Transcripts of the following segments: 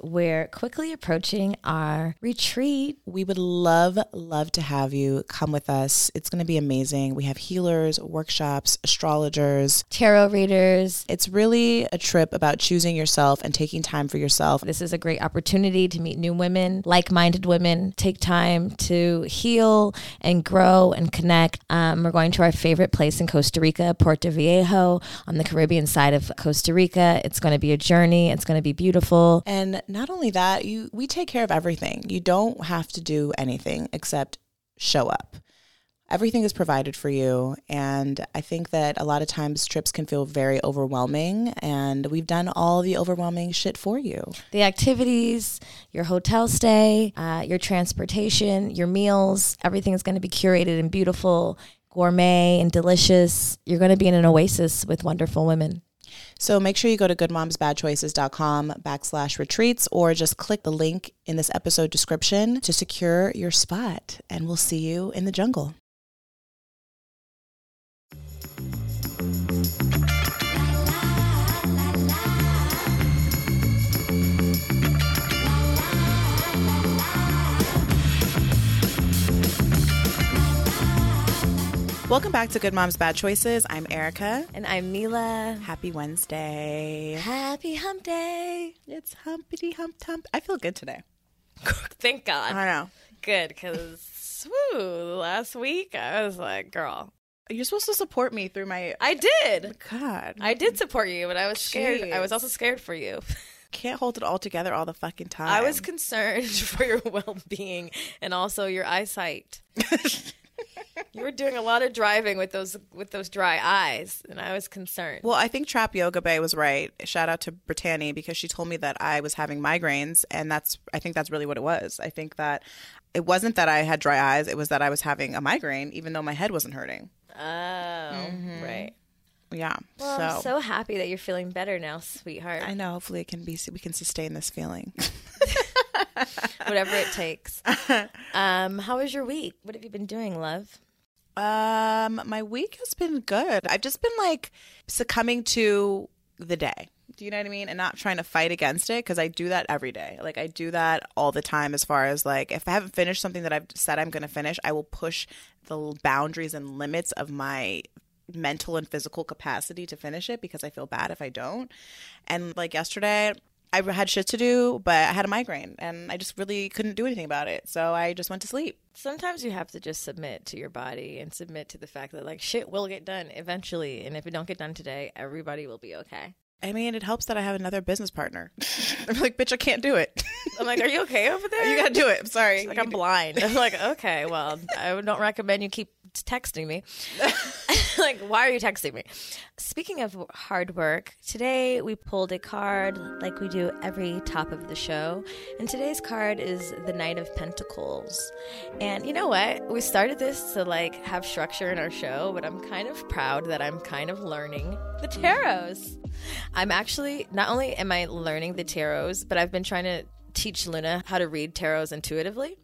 We're quickly approaching our retreat. We would love, love to have you come with us. It's going to be amazing. We have healers, workshops, astrologers, tarot readers. It's really a trip about choosing yourself and taking time for yourself. This is a great opportunity to meet new women, like minded women, take time to heal and grow and connect. Um, we're going to our favorite place in Costa Rica, Puerto Viejo, on the Caribbean side of Costa Rica. It's going to be a journey, it's going to be beautiful. And not only that, you we take care of everything. You don't have to do anything except show up. Everything is provided for you. And I think that a lot of times trips can feel very overwhelming. And we've done all the overwhelming shit for you the activities, your hotel stay, uh, your transportation, your meals, everything is going to be curated and beautiful, gourmet and delicious. You're going to be in an oasis with wonderful women. So make sure you go to goodmomsbadchoices.com backslash retreats or just click the link in this episode description to secure your spot. And we'll see you in the jungle. Welcome back to Good Moms Bad Choices. I'm Erica. And I'm Mila. Happy Wednesday. Happy hump day. It's humpity hump hump. I feel good today. Thank God. I know. Good, because woo, last week I was like, girl. You're supposed to support me through my. I did. God. I did support you, but I was scared. Jeez. I was also scared for you. Can't hold it all together all the fucking time. I was concerned for your well being and also your eyesight. You were doing a lot of driving with those with those dry eyes, and I was concerned. Well, I think Trap Yoga Bae was right. Shout out to Brittany because she told me that I was having migraines, and that's I think that's really what it was. I think that it wasn't that I had dry eyes; it was that I was having a migraine, even though my head wasn't hurting. Oh, mm-hmm. right. Yeah. Well, so. I'm so happy that you're feeling better now, sweetheart. I know. Hopefully, it can be. We can sustain this feeling. Whatever it takes. Um, how was your week? What have you been doing, love? Um, my week has been good. I've just been like succumbing to the day. Do you know what I mean? And not trying to fight against it because I do that every day. Like I do that all the time as far as like if I haven't finished something that I've said I'm going to finish, I will push the boundaries and limits of my mental and physical capacity to finish it because I feel bad if I don't. And like yesterday, I had shit to do, but I had a migraine and I just really couldn't do anything about it. So I just went to sleep. Sometimes you have to just submit to your body and submit to the fact that like shit will get done eventually. And if it don't get done today, everybody will be okay. I mean, it helps that I have another business partner. I'm like, bitch, I can't do it. I'm like, are you okay over there? You gotta do it. I'm sorry. She's like, I'm blind. I'm like, okay, well, I don't recommend you keep texting me. like, why are you texting me? Speaking of hard work, today we pulled a card like we do every top of the show. And today's card is the Knight of Pentacles. And you know what? We started this to like have structure in our show, but I'm kind of proud that I'm kind of learning the tarots. I'm actually not only am I learning the tarots, but I've been trying to teach Luna how to read tarots intuitively.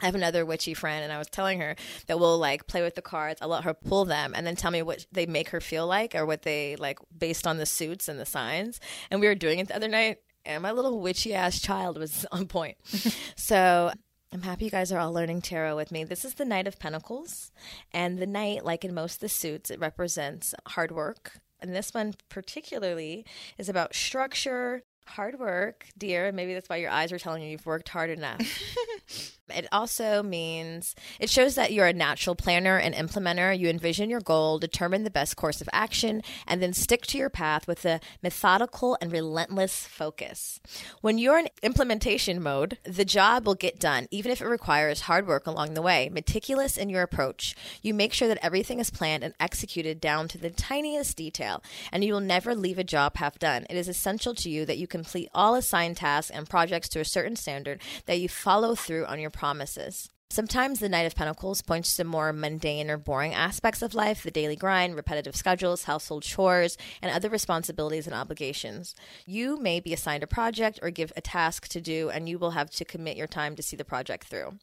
I have another witchy friend, and I was telling her that we'll like play with the cards. I'll let her pull them and then tell me what they make her feel like or what they like based on the suits and the signs. And we were doing it the other night, and my little witchy ass child was on point. so I'm happy you guys are all learning tarot with me. This is the Knight of Pentacles, and the Knight, like in most of the suits, it represents hard work. And this one particularly is about structure, hard work, dear. Maybe that's why your eyes are telling you you've worked hard enough. It also means it shows that you're a natural planner and implementer. You envision your goal, determine the best course of action, and then stick to your path with a methodical and relentless focus. When you're in implementation mode, the job will get done, even if it requires hard work along the way. Meticulous in your approach, you make sure that everything is planned and executed down to the tiniest detail, and you will never leave a job half done. It is essential to you that you complete all assigned tasks and projects to a certain standard, that you follow through on your promises. Sometimes the Knight of Pentacles points to more mundane or boring aspects of life the daily grind, repetitive schedules, household chores, and other responsibilities and obligations. You may be assigned a project or give a task to do, and you will have to commit your time to see the project through.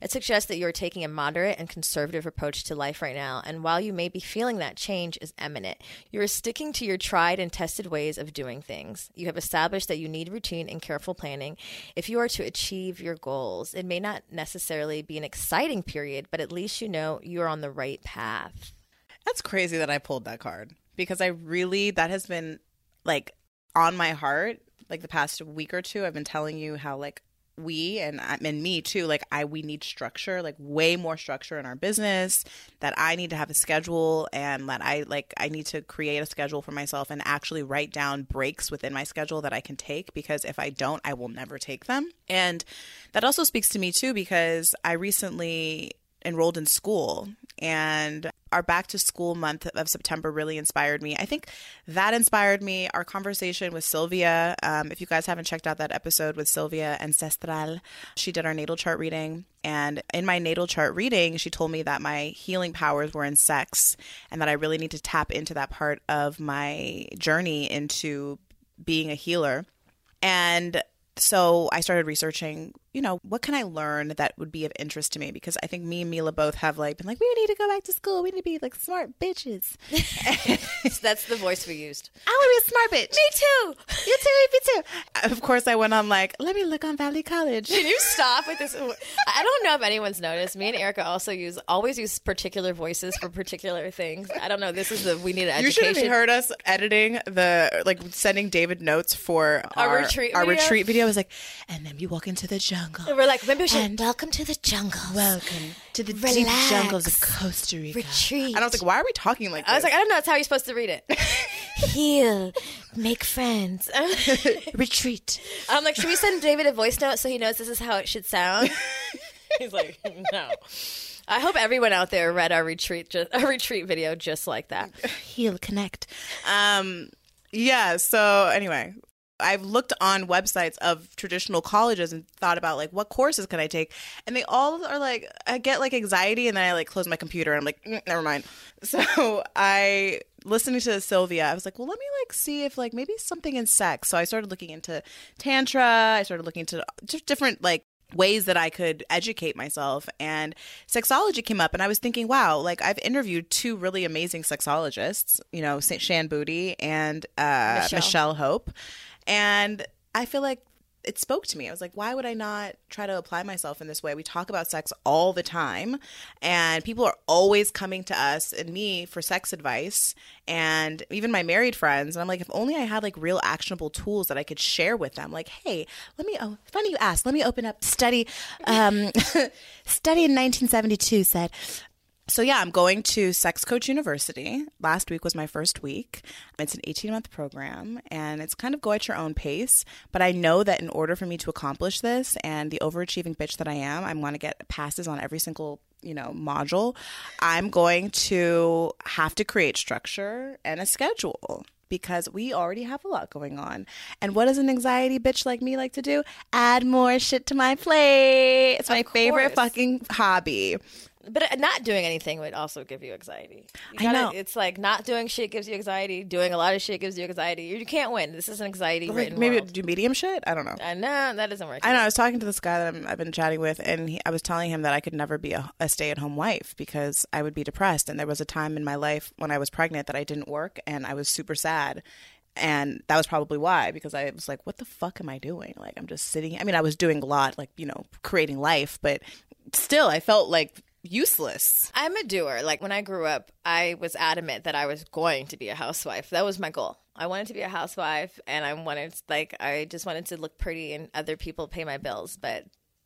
It suggests that you're taking a moderate and conservative approach to life right now, and while you may be feeling that change is imminent, you are sticking to your tried and tested ways of doing things. You have established that you need routine and careful planning if you are to achieve your goals. It may not necessarily be an exciting period, but at least you know you're on the right path. That's crazy that I pulled that card because I really, that has been like on my heart like the past week or two. I've been telling you how like we and and me too like i we need structure like way more structure in our business that i need to have a schedule and that i like i need to create a schedule for myself and actually write down breaks within my schedule that i can take because if i don't i will never take them. And that also speaks to me too because i recently enrolled in school and our back to school month of September really inspired me. I think that inspired me. Our conversation with Sylvia, um, if you guys haven't checked out that episode with Sylvia Ancestral, she did our natal chart reading. And in my natal chart reading, she told me that my healing powers were in sex and that I really need to tap into that part of my journey into being a healer. And so I started researching, you know, what can I learn that would be of interest to me? Because I think me and Mila both have like been like, we need to go back to school. We need to be like smart bitches. That's the voice we used. I want to be a smart bitch. Me too. You too. Me too. Of course, I went on like, let me look on Valley College. Can you stop with this? I don't know if anyone's noticed. Me and Erica also use always use particular voices for particular things. I don't know. This is the we need an education. You should have heard us editing the like sending David notes for Our our, retreat our video? retreat video. I was like, and then you walk into the jungle. And we're like, maybe we should And- welcome to the jungle. Welcome to the deep Relax. jungles of Costa Rica. Retreat. And I was like, why are we talking like this? I was like, I don't know. That's how you're supposed to read it. Heal, make friends. retreat. I'm like, should we send David a voice note so he knows this is how it should sound? He's like, no. I hope everyone out there read our retreat, just, our retreat video just like that. Heal, connect. Um, yeah. So anyway, I've looked on websites of traditional colleges and thought about like what courses can I take, and they all are like I get like anxiety, and then I like close my computer and I'm like, "Mm, never mind. So I listening to Sylvia, I was like, well, let me like see if like maybe something in sex. So I started looking into tantra. I started looking into just different like ways that I could educate myself and sexology came up and I was thinking wow like I've interviewed two really amazing sexologists you know Shan Boody and uh, Michelle. Michelle. Hope and I feel like it spoke to me. I was like, why would I not try to apply myself in this way? We talk about sex all the time, and people are always coming to us and me for sex advice, and even my married friends. And I'm like, if only I had like real actionable tools that I could share with them. Like, hey, let me. Oh, funny you asked. Let me open up study. Um, study in 1972 said so yeah, I'm going to Sex Coach University. Last week was my first week. It's an 18 month program and it's kind of go at your own pace. But I know that in order for me to accomplish this and the overachieving bitch that I am, I'm going to get passes on every single you know module. I'm going to have to create structure and a schedule because we already have a lot going on. And what does an anxiety bitch like me like to do? Add more shit to my plate. It's my favorite fucking hobby. But uh, not doing anything would also give you anxiety. You I gotta- know. It's like not doing shit gives you anxiety. Doing a lot of shit gives you anxiety. You can't win. This is an anxiety Like, maybe world. do medium shit. I don't know. I know that doesn't work. I know. I was talking to this guy that I'm, I've been chatting with, and he, I was telling him that I could never be a, a stay-at-home wife because I would be depressed. And there was a time in my life when I was pregnant that I didn't work, and I was super sad. And that was probably why, because I was like, "What the fuck am I doing? Like, I'm just sitting." I mean, I was doing a lot, like you know, creating life, but still, I felt like useless. I'm a doer. Like when I grew up, I was adamant that I was going to be a housewife. That was my goal. I wanted to be a housewife, and I wanted like I just wanted to look pretty and other people pay my bills, but.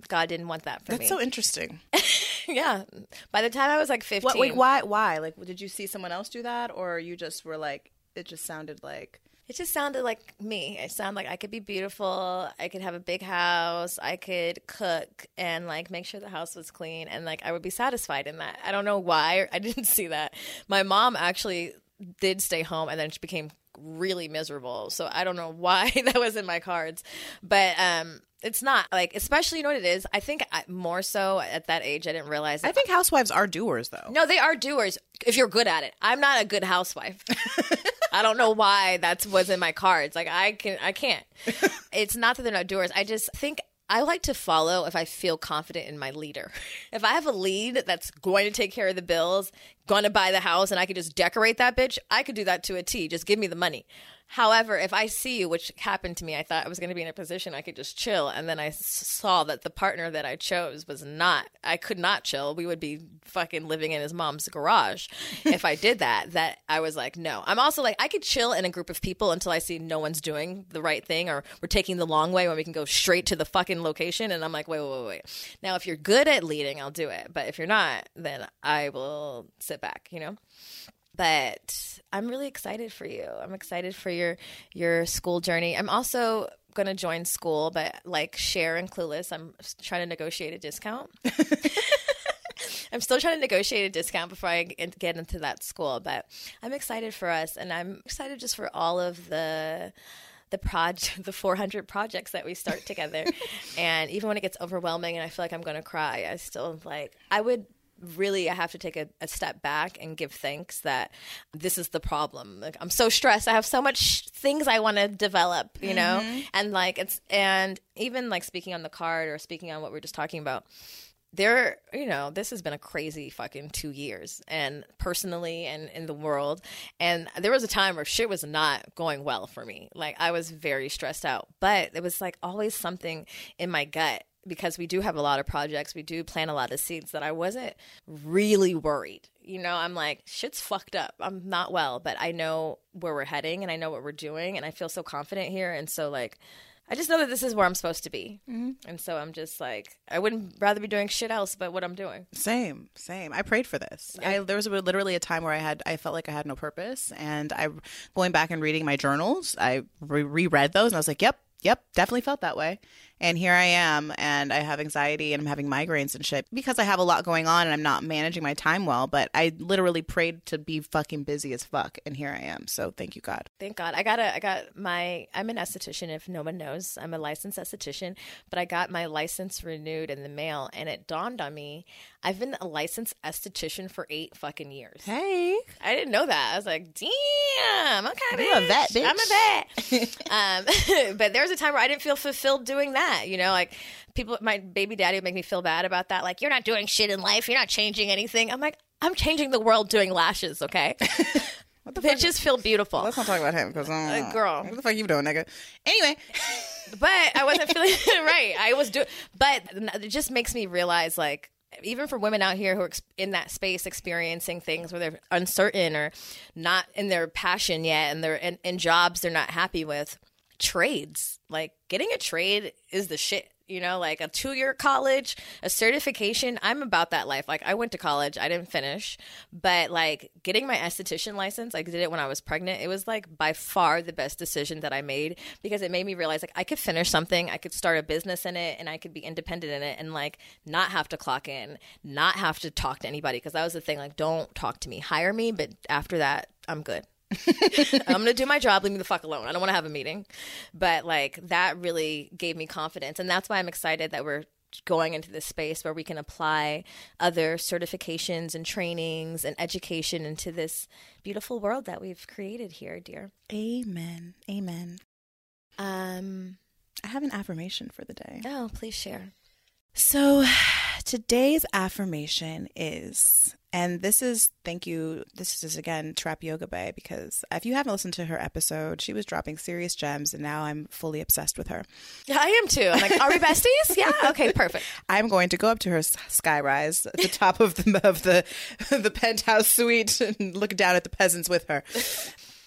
God didn't want that for That's me. That's so interesting. yeah. By the time I was like 15, What, wait, why? Why? Like, did you see someone else do that, or you just were like, it just sounded like It just sounded like me. It sounded like I could be beautiful. I could have a big house. I could cook and like make sure the house was clean and like I would be satisfied in that. I don't know why I didn't see that. My mom actually did stay home and then she became really miserable. So I don't know why that was in my cards. But um it's not like especially you know what it is? I think I, more so at that age I didn't realize I think housewives are doers, though. no, they are doers if you're good at it. I'm not a good housewife. I don't know why that was in my cards. Like I can I can't. It's not that they're not doers. I just think I like to follow if I feel confident in my leader. If I have a lead that's going to take care of the bills, going to buy the house, and I could just decorate that bitch, I could do that to a T. Just give me the money. However, if I see you, which happened to me, I thought I was going to be in a position I could just chill. And then I saw that the partner that I chose was not, I could not chill. We would be fucking living in his mom's garage if I did that. That I was like, no. I'm also like, I could chill in a group of people until I see no one's doing the right thing or we're taking the long way when we can go straight to the fucking location. And I'm like, wait, wait, wait, wait. Now, if you're good at leading, I'll do it. But if you're not, then I will sit back, you know? But I'm really excited for you. I'm excited for your your school journey. I'm also going to join school, but like Cher and Clueless, I'm trying to negotiate a discount. I'm still trying to negotiate a discount before I get into that school, but I'm excited for us, and I'm excited just for all of the the project, the 400 projects that we start together. and even when it gets overwhelming and I feel like I'm going to cry, I still like I would really I have to take a, a, step back and give thanks that this is the problem. Like I'm so stressed. I have so much things I want to develop, you know? Mm-hmm. And like it's and even like speaking on the card or speaking on what we are just talking about, there, you know, this has been a crazy fucking two years, and personally and in the world. And there was a time where shit was not going well for me. Like, I was very stressed out, but it was like always something in my gut because we do have a lot of projects, we do plant a lot of seeds that I wasn't really worried. You know, I'm like, shit's fucked up. I'm not well, but I know where we're heading and I know what we're doing, and I feel so confident here. And so, like, I just know that this is where I'm supposed to be. Mm-hmm. And so I'm just like, I wouldn't rather be doing shit else but what I'm doing. Same, same. I prayed for this. Yeah. I, there was literally a time where I had, I felt like I had no purpose. And I, going back and reading my journals, I re- reread those and I was like, yep, yep, definitely felt that way. And here I am, and I have anxiety and I'm having migraines and shit because I have a lot going on and I'm not managing my time well. But I literally prayed to be fucking busy as fuck, and here I am. So thank you, God. Thank God. I got a, I got my, I'm an esthetician. If no one knows, I'm a licensed esthetician. But I got my license renewed in the mail, and it dawned on me I've been a licensed esthetician for eight fucking years. Hey, I didn't know that. I was like, damn, okay, I'm a vet, bitch. I'm a vet. um, but there was a time where I didn't feel fulfilled doing that that. You know, like people, my baby daddy would make me feel bad about that. Like, you're not doing shit in life. You're not changing anything. I'm like, I'm changing the world doing lashes, okay? What the fuck? Bitches feel beautiful. Let's not talk about him because I'm. uh, girl, what the fuck you doing, nigga? Anyway, but I wasn't feeling right. I was doing, but it just makes me realize, like, even for women out here who are in that space experiencing things where they're uncertain or not in their passion yet, and they're in, in jobs they're not happy with, trades. Like getting a trade is the shit. You know, like a two year college, a certification. I'm about that life. Like I went to college, I didn't finish, but like getting my esthetician license, I did it when I was pregnant. It was like by far the best decision that I made because it made me realize like I could finish something, I could start a business in it, and I could be independent in it, and like not have to clock in, not have to talk to anybody. Because that was the thing. Like, don't talk to me, hire me, but after that, I'm good. I'm gonna do my job. Leave me the fuck alone. I don't want to have a meeting. But like that really gave me confidence, and that's why I'm excited that we're going into this space where we can apply other certifications and trainings and education into this beautiful world that we've created here, dear. Amen. Amen. Um, I have an affirmation for the day. Oh, please share. So, today's affirmation is and this is thank you. This is again Trap Yoga Bae because if you haven't listened to her episode, she was dropping serious gems, and now I'm fully obsessed with her. Yeah, I am too. I'm like, are we besties? yeah. Okay. Perfect. I'm going to go up to her skyrise at the top of the of the the penthouse suite and look down at the peasants with her.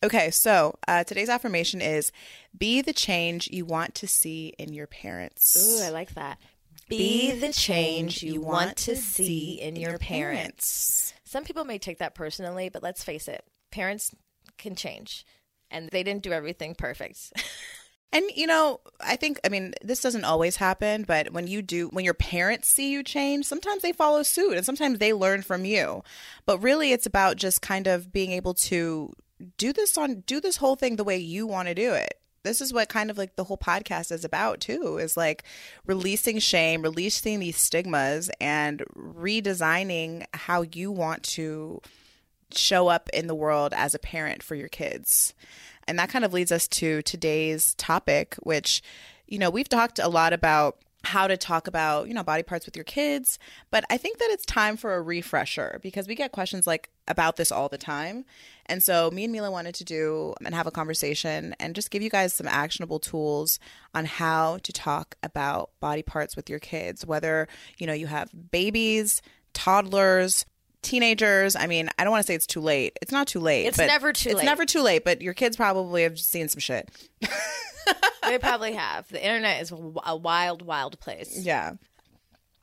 Okay, so uh, today's affirmation is be the change you want to see in your parents. Ooh, I like that. Be the change you want to see in your parents. Some people may take that personally, but let's face it, parents can change and they didn't do everything perfect. And you know, I think I mean this doesn't always happen, but when you do when your parents see you change, sometimes they follow suit and sometimes they learn from you. But really it's about just kind of being able to do this on do this whole thing the way you want to do it this is what kind of like the whole podcast is about too is like releasing shame releasing these stigmas and redesigning how you want to show up in the world as a parent for your kids. And that kind of leads us to today's topic which you know we've talked a lot about how to talk about, you know, body parts with your kids. But I think that it's time for a refresher because we get questions like about this all the time. And so me and Mila wanted to do and have a conversation and just give you guys some actionable tools on how to talk about body parts with your kids, whether, you know, you have babies, toddlers, teenagers. I mean, I don't want to say it's too late. It's not too late. It's but never too It's late. never too late, but your kids probably have seen some shit. they probably have. The internet is a wild, wild place. Yeah.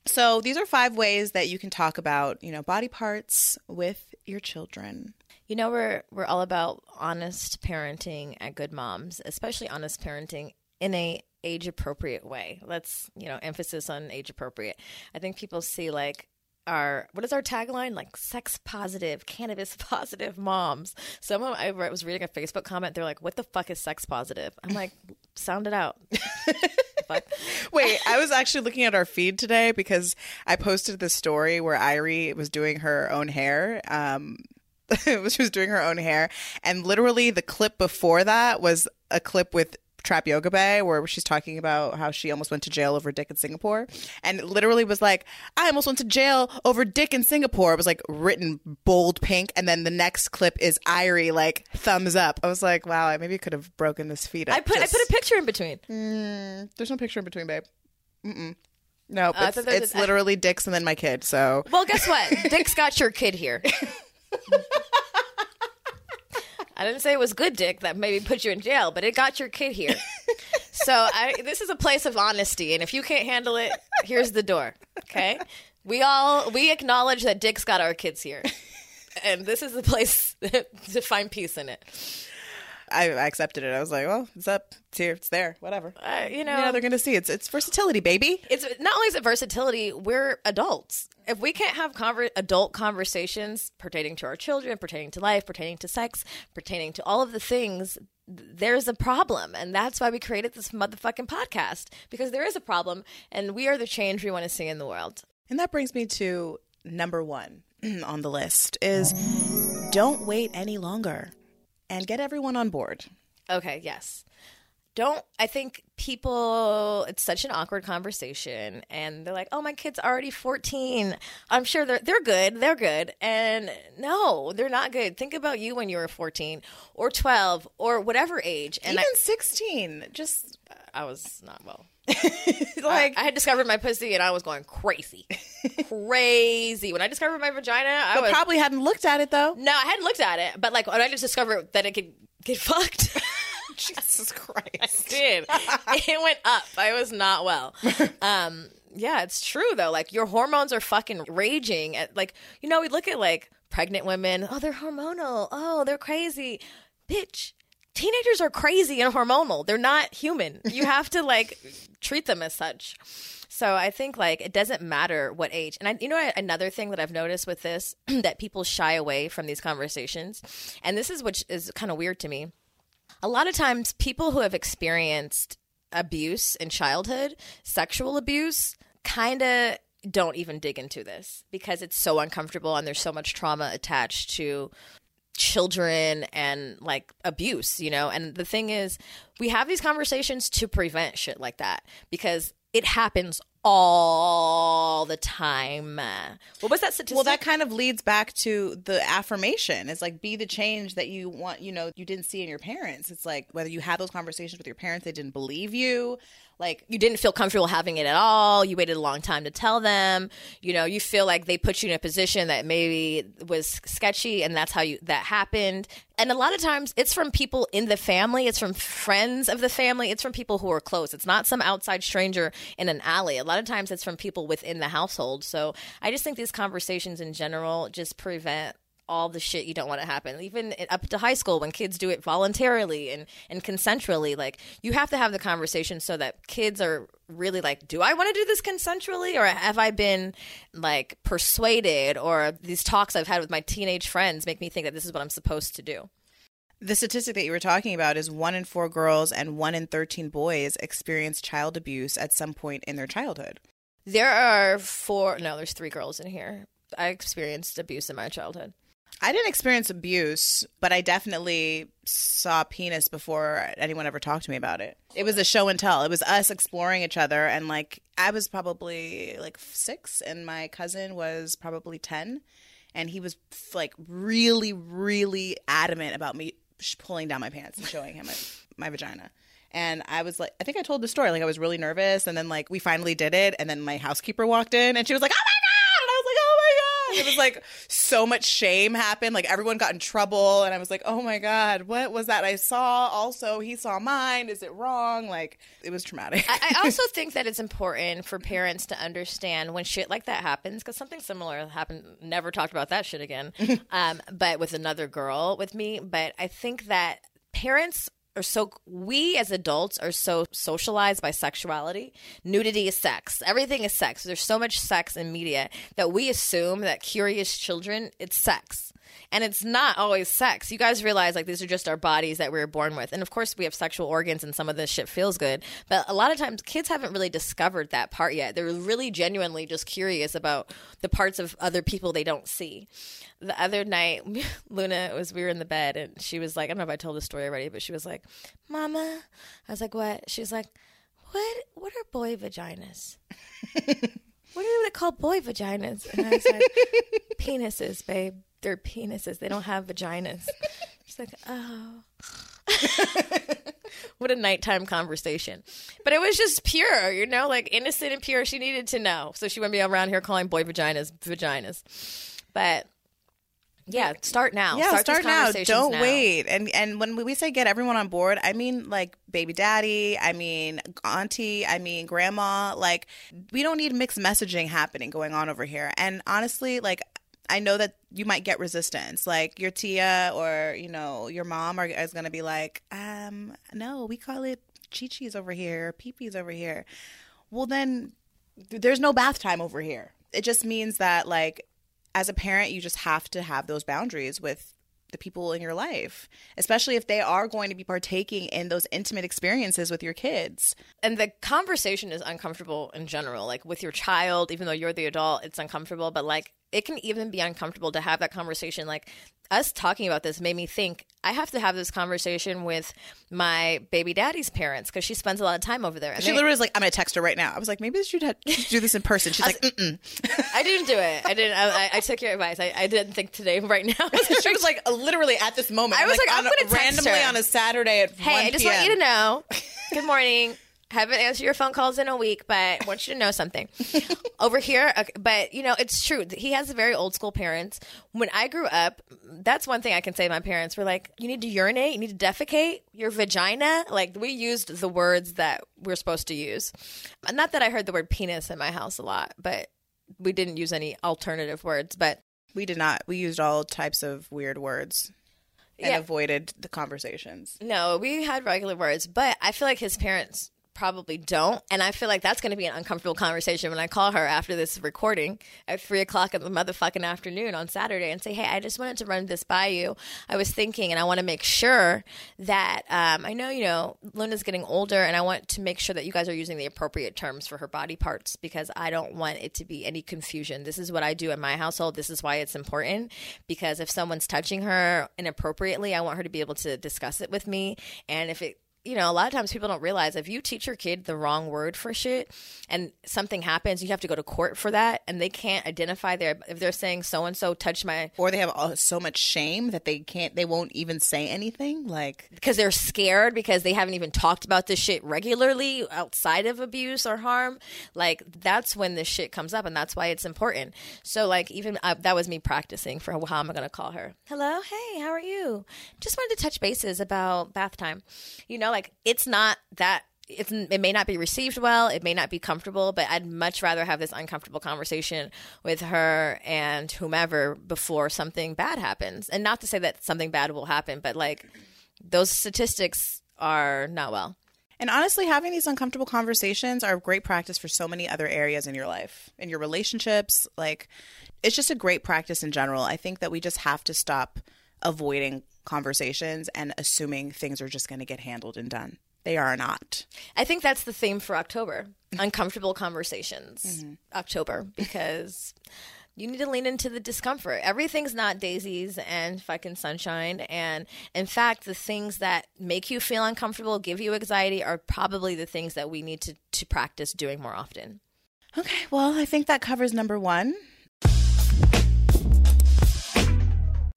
So these are five ways that you can talk about, you know, body parts with your children. You know, we're we're all about honest parenting at Good Moms, especially honest parenting in a age appropriate way. Let's you know emphasis on age appropriate. I think people see like our what is our tagline? Like sex positive cannabis positive moms. Someone i was reading a facebook comment. They're like what the fuck is sex positive? I'm like sound it out. Wait, I was actually looking at our feed today because I posted this story where Irie was doing her own hair. Um, she was doing her own hair, and literally the clip before that was a clip with Trap Yoga Bae where she's talking about how she almost went to jail over dick in Singapore, and it literally was like, "I almost went to jail over dick in Singapore." It was like written bold pink, and then the next clip is Irie like thumbs up. I was like, "Wow, I maybe could have broken this feed up." i put i put a picture in between mm, there's no picture in between, babe. Mm-mm. No, uh, I it's, thought there was it's literally dicks and then my kid. So Well, guess what? Dick's got your kid here. I didn't say it was good dick that maybe put you in jail, but it got your kid here. So I, this is a place of honesty, and if you can't handle it, here's the door. Okay, we all we acknowledge that Dick's got our kids here, and this is the place to find peace in it. I, I accepted it. I was like, well, it's up. It's here. It's there. Whatever. Uh, you know, you know, they're gonna see. It's it's versatility, baby. it's not only is it versatility, we're adults. If we can't have conver- adult conversations pertaining to our children, pertaining to life, pertaining to sex, pertaining to all of the things, there's a problem. And that's why we created this motherfucking podcast because there is a problem and we are the change we want to see in the world. And that brings me to number one on the list is don't wait any longer and get everyone on board. Okay, yes. Don't I think people it's such an awkward conversation and they're like, "Oh, my kid's already 14. I'm sure they're they're good. They're good." And no, they're not good. Think about you when you were 14 or 12 or whatever age. And Even 16, just I, I was not well. like I had discovered my pussy and I was going crazy. crazy. When I discovered my vagina, I was probably hadn't looked at it though. No, I hadn't looked at it, but like when I just discovered that it could get fucked. Jesus Christ. I did. it went up. I was not well. Um, yeah, it's true though. Like your hormones are fucking raging. At like you know, we look at like pregnant women. Oh, they're hormonal. Oh, they're crazy. Bitch, teenagers are crazy and hormonal. They're not human. You have to like treat them as such. So I think like it doesn't matter what age. And I, you know another thing that I've noticed with this that people shy away from these conversations, and this is which is kind of weird to me a lot of times people who have experienced abuse in childhood, sexual abuse, kind of don't even dig into this because it's so uncomfortable and there's so much trauma attached to children and like abuse, you know? And the thing is, we have these conversations to prevent shit like that because it happens all the time. What was that statistic? Well, that kind of leads back to the affirmation. It's like be the change that you want, you know, you didn't see in your parents. It's like whether you had those conversations with your parents, they didn't believe you. Like you didn't feel comfortable having it at all. You waited a long time to tell them. You know, you feel like they put you in a position that maybe was sketchy and that's how you that happened. And a lot of times it's from people in the family, it's from friends of the family, it's from people who are close. It's not some outside stranger in an alley. A lot of times it's from people within the household. So I just think these conversations in general just prevent all the shit you don't want to happen. Even up to high school when kids do it voluntarily and and consensually like you have to have the conversation so that kids are really like do i want to do this consensually? Or have i been like persuaded? Or these talks i've had with my teenage friends make me think that this is what i'm supposed to do the statistic that you were talking about is one in four girls and one in 13 boys experience child abuse at some point in their childhood. there are four no there's three girls in here i experienced abuse in my childhood I didn't experience abuse, but I definitely saw penis before anyone ever talked to me about it. It was a show and tell. It was us exploring each other and like I was probably like six, and my cousin was probably 10. And he was like really, really adamant about me pulling down my pants and showing him my, my vagina. And I was like, I think I told the story. Like, I was really nervous. And then, like, we finally did it. And then my housekeeper walked in and she was like, oh my it was like so much shame happened. Like everyone got in trouble, and I was like, oh my god, what was that I saw? Also, he saw mine. Is it wrong? Like it was traumatic. I, I also think that it's important for parents to understand when shit like that happens because something similar happened. Never talked about that shit again, um, but with another girl with me. But I think that parents are so we as adults are so socialized by sexuality. Nudity is sex. Everything is sex. There's so much sex in media that we assume that curious children it's sex and it's not always sex you guys realize like these are just our bodies that we were born with and of course we have sexual organs and some of this shit feels good but a lot of times kids haven't really discovered that part yet they're really genuinely just curious about the parts of other people they don't see the other night, Luna was we were in the bed and she was like, I don't know if I told this story already, but she was like, "Mama," I was like, "What?" She was like, "What? What are boy vaginas? what are they called, boy vaginas?" And I was like, "Penises, babe. They're penises. They don't have vaginas." She's like, "Oh." what a nighttime conversation. But it was just pure, you know, like innocent and pure. She needed to know. So she wouldn't be around here calling boy vaginas vaginas. But yeah, start now. Yeah, start, start now. Don't now. wait. And and when we say get everyone on board, I mean like baby daddy, I mean auntie, I mean grandma. Like we don't need mixed messaging happening going on over here. And honestly, like I know that you might get resistance. Like your tia or you know your mom are is going to be like, um, no, we call it chi-chis over here, pee-pees over here. Well, then there's no bath time over here. It just means that like as a parent, you just have to have those boundaries with the people in your life, especially if they are going to be partaking in those intimate experiences with your kids. And the conversation is uncomfortable in general. Like with your child, even though you're the adult, it's uncomfortable. But like it can even be uncomfortable to have that conversation. Like us talking about this made me think I have to have this conversation with my baby daddy's parents because she spends a lot of time over there. And she they, literally was like, "I'm gonna text her right now." I was like, "Maybe you should, do this in person." She's like, Mm-mm. "I didn't do it. I didn't. I, I took your advice. I, I, didn't think today, right now." she was like, uh, literally at this moment. I was like, like "I'm gonna randomly her. on a Saturday at hey, I just PM. want you to know. Good morning haven't answered your phone calls in a week, but I want you to know something. Over here, okay, but you know, it's true. He has very old school parents. When I grew up, that's one thing I can say. My parents were like, "You need to urinate. You need to defecate. Your vagina." Like we used the words that we're supposed to use. Not that I heard the word penis in my house a lot, but we didn't use any alternative words. But we did not. We used all types of weird words and yeah. avoided the conversations. No, we had regular words, but I feel like his parents probably don't. And I feel like that's going to be an uncomfortable conversation when I call her after this recording at three o'clock in the motherfucking afternoon on Saturday and say, Hey, I just wanted to run this by you. I was thinking, and I want to make sure that um, I know, you know, Luna's getting older, and I want to make sure that you guys are using the appropriate terms for her body parts because I don't want it to be any confusion. This is what I do in my household. This is why it's important because if someone's touching her inappropriately, I want her to be able to discuss it with me. And if it you know, a lot of times people don't realize if you teach your kid the wrong word for shit and something happens, you have to go to court for that, and they can't identify their if they're saying so and so touched my or they have so much shame that they can't they won't even say anything like because they're scared because they haven't even talked about this shit regularly outside of abuse or harm. Like that's when this shit comes up, and that's why it's important. So like even uh, that was me practicing for how am I going to call her? Hello, hey, how are you? Just wanted to touch bases about bath time. You know like it's not that it's it may not be received well it may not be comfortable but i'd much rather have this uncomfortable conversation with her and whomever before something bad happens. And not to say that something bad will happen but like those statistics are not well. And honestly having these uncomfortable conversations are great practice for so many other areas in your life in your relationships. Like it's just a great practice in general. I think that we just have to stop avoiding conversations and assuming things are just going to get handled and done. They are not. I think that's the theme for October uncomfortable conversations. Mm-hmm. October, because. you need to lean into the discomfort. Everything's not daisies and fucking sunshine. And in fact, the things that make you feel uncomfortable, give you anxiety, are probably the things that we need to, to practice doing more often. Okay, well, I think that covers number one.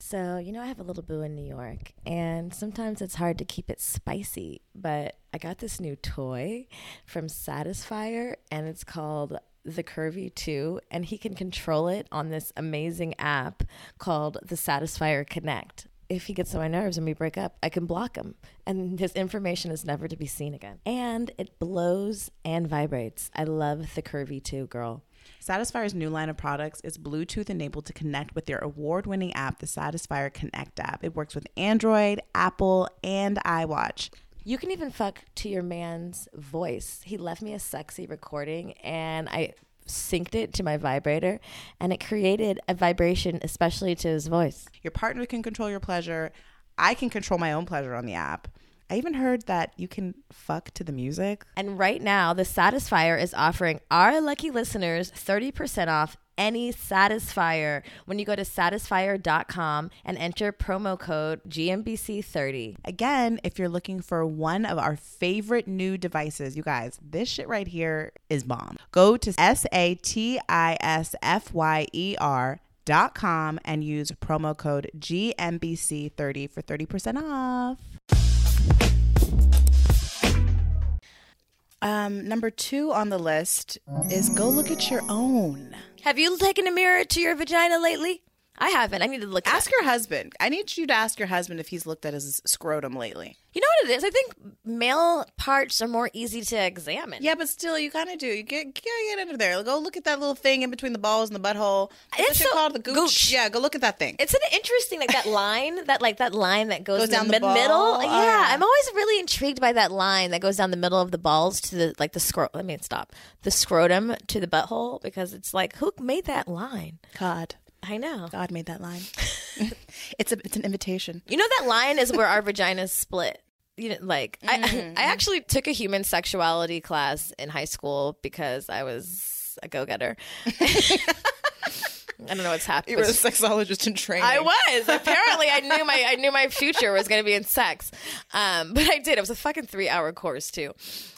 So, you know, I have a little boo in New York, and sometimes it's hard to keep it spicy, but I got this new toy from Satisfyer, and it's called the Curvy 2, and he can control it on this amazing app called the Satisfyer Connect. If he gets on my nerves and we break up, I can block him, and his information is never to be seen again. And it blows and vibrates. I love the Curvy 2, girl. Satisfyer's new line of products is Bluetooth enabled to connect with their award winning app, the Satisfyer Connect app. It works with Android, Apple, and iWatch. You can even fuck to your man's voice. He left me a sexy recording and I synced it to my vibrator and it created a vibration especially to his voice. Your partner can control your pleasure. I can control my own pleasure on the app. I even heard that you can fuck to the music. And right now, the Satisfyer is offering our lucky listeners 30% off any Satisfyer when you go to satisfyer.com and enter promo code GMBC30. Again, if you're looking for one of our favorite new devices, you guys, this shit right here is bomb. Go to S A T I S F Y E R dot com and use promo code GMBC30 for 30% off. Um, number two on the list is go look at your own. Have you taken a mirror to your vagina lately? I haven't. I need to look. at Ask your husband. I need you to ask your husband if he's looked at his scrotum lately. You know what it is? I think male parts are more easy to examine. Yeah, but still, you kind of do. You get get, get under there. Go look at that little thing in between the balls and the butthole. What's It's so- called? The gooch. gooch. Yeah, go look at that thing. It's an interesting, like that line, that like that line that goes, Goes down the mid- middle. Oh, yeah, yeah. I'm always really intrigued by that line that goes down the middle of the balls to the like the scro. Let me stop. The scrotum to the butthole because it's like who made that line? God. I know. God made that line. it's a it's an invitation. You know that line is where our vaginas split. You know, like I, I actually took a human sexuality class in high school because I was a go getter. I don't know what's happening. You were a sexologist in training. I was. Apparently, I knew my I knew my future was going to be in sex. Um, but I did. It was a fucking three hour course too,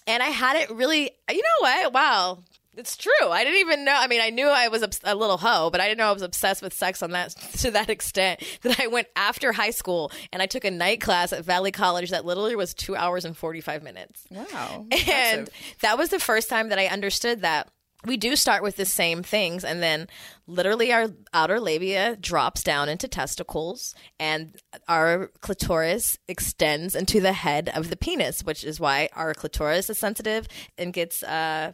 and I had it really. You know what? Wow. It's true. I didn't even know. I mean, I knew I was a little hoe, but I didn't know I was obsessed with sex on that to that extent that I went after high school and I took a night class at Valley College that literally was two hours and forty five minutes. Wow. And that was the first time that I understood that we do start with the same things and then literally our outer labia drops down into testicles and our clitoris extends into the head of the penis which is why our clitoris is sensitive and gets uh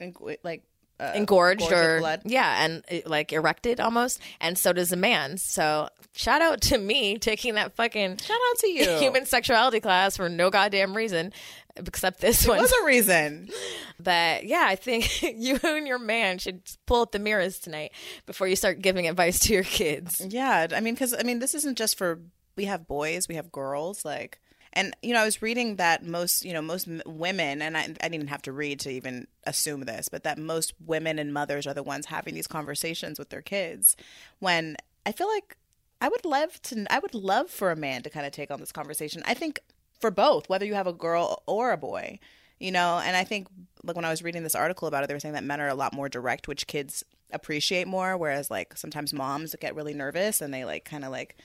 And, like uh, engorged gorged or blood. yeah and uh, like erected almost and so does a man so shout out to me taking that fucking Shout out to you. human sexuality class for no goddamn reason except this one What's a reason? but yeah, I think you and your man should pull up the mirrors tonight before you start giving advice to your kids. Yeah, I mean, because I mean, this isn't just for we have boys, we have girls, like, and you know, I was reading that most, you know, most women, and I, I didn't even have to read to even assume this, but that most women and mothers are the ones having these conversations with their kids. When I feel like I would love to, I would love for a man to kind of take on this conversation. I think for both, whether you have a girl or a boy, you know, and I think like when I was reading this article about it, they were saying that men are a lot more direct, which kids appreciate more, whereas like sometimes moms get really nervous and they like kind of like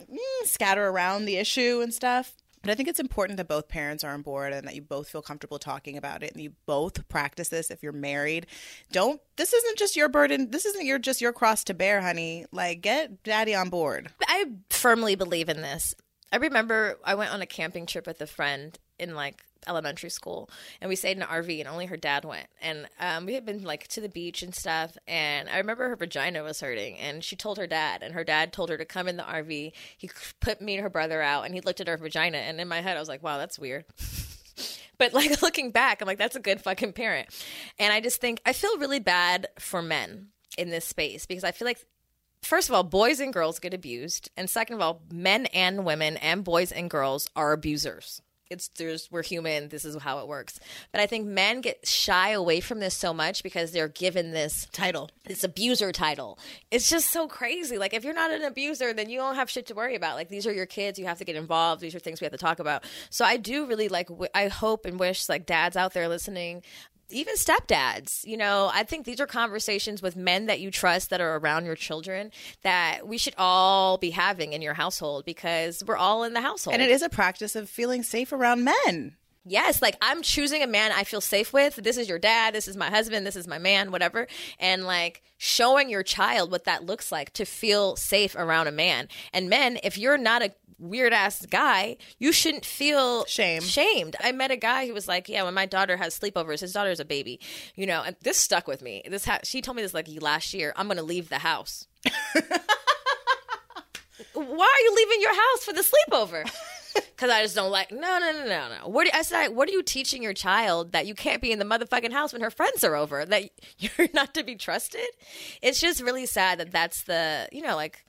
mm, scatter around the issue and stuff. But I think it's important that both parents are on board and that you both feel comfortable talking about it and you both practice this if you're married. Don't this isn't just your burden. This isn't your just your cross to bear, honey. Like get daddy on board. I firmly believe in this. I remember I went on a camping trip with a friend in like elementary school and we stayed in an RV and only her dad went. And um, we had been like to the beach and stuff and I remember her vagina was hurting and she told her dad and her dad told her to come in the RV he put me and her brother out and he looked at her vagina and in my head I was like wow that's weird. But like looking back I'm like that's a good fucking parent. And I just think I feel really bad for men in this space because I feel like first of all, boys and girls get abused, and second of all, men and women and boys and girls are abusers. It's there's we're human. This is how it works. But I think men get shy away from this so much because they're given this Title. this abuser title. It's just so crazy. Like if you're not an abuser, then you don't have shit to worry about. Like these are your kids. You have to get involved. These are things we have to talk about. So I do really like. W- I hope and wish like dads out there listening even stepdads, you know, I think these are conversations with men that you trust that are around your children that we should all be having in your household because we're all in the household. And it is a practice of feeling safe around men. Yes, like I'm choosing a man I feel safe with. This is your dad, this is my husband, this is my man, whatever. And like showing your child what that looks like to feel safe around a man. And men, if you're not a weird ass guy, you shouldn't feel Shame. shamed. I met a guy who was like, "Yeah, when my daughter has sleepovers, his daughter's a baby, you know." And this stuck with me. This ha- she told me this like last year. I'm gonna leave the house. Why are you leaving your house for the sleepover? Because I just don't like. No, no, no, no, no. What do, I said? What are you teaching your child that you can't be in the motherfucking house when her friends are over? That you're not to be trusted. It's just really sad that that's the you know like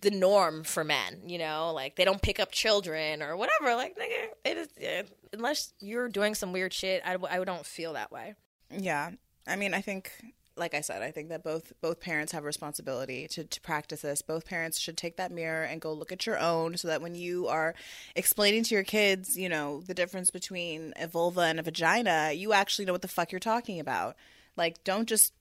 the norm for men. You know, like they don't pick up children or whatever. Like nigga, it is yeah, unless you're doing some weird shit. I I don't feel that way. Yeah. I mean, I think like I said, I think that both both parents have a responsibility to, to practice this. Both parents should take that mirror and go look at your own so that when you are explaining to your kids, you know, the difference between a vulva and a vagina, you actually know what the fuck you're talking about. Like don't just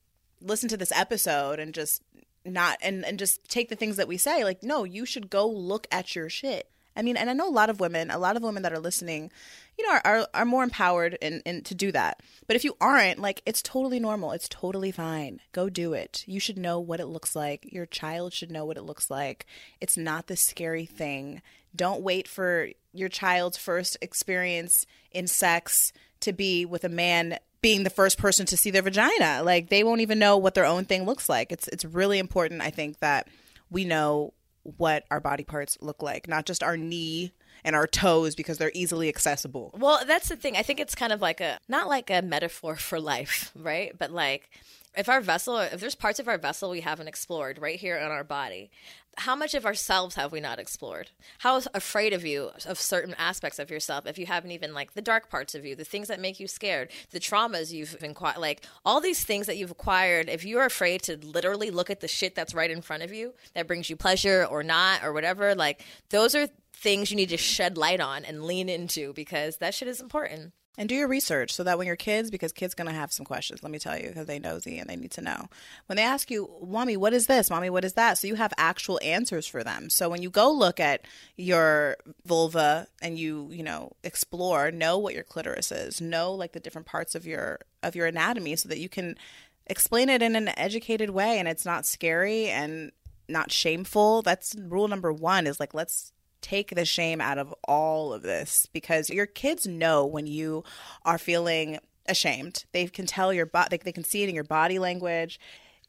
listen to this episode and just not and, and just take the things that we say. Like, no, you should go look at your shit. I mean, and I know a lot of women, a lot of women that are listening, you know, are, are, are more empowered and and to do that. But if you aren't, like, it's totally normal. It's totally fine. Go do it. You should know what it looks like. Your child should know what it looks like. It's not this scary thing. Don't wait for your child's first experience in sex to be with a man being the first person to see their vagina. Like they won't even know what their own thing looks like. It's it's really important I think that we know what our body parts look like, not just our knee and our toes because they're easily accessible. Well, that's the thing. I think it's kind of like a not like a metaphor for life, right? But like if our vessel, if there's parts of our vessel we haven't explored right here in our body, how much of ourselves have we not explored? How afraid of you of certain aspects of yourself if you haven't even like the dark parts of you, the things that make you scared, the traumas you've acquired, like all these things that you've acquired. If you're afraid to literally look at the shit that's right in front of you that brings you pleasure or not or whatever, like those are things you need to shed light on and lean into because that shit is important. And do your research so that when your kids, because kids gonna have some questions, let me tell you, because they nosy and they need to know. When they ask you, "Mommy, what is this? Mommy, what is that?" So you have actual answers for them. So when you go look at your vulva and you, you know, explore, know what your clitoris is, know like the different parts of your of your anatomy, so that you can explain it in an educated way and it's not scary and not shameful. That's rule number one. Is like let's take the shame out of all of this because your kids know when you are feeling ashamed. They can tell your body, they, they can see it in your body language.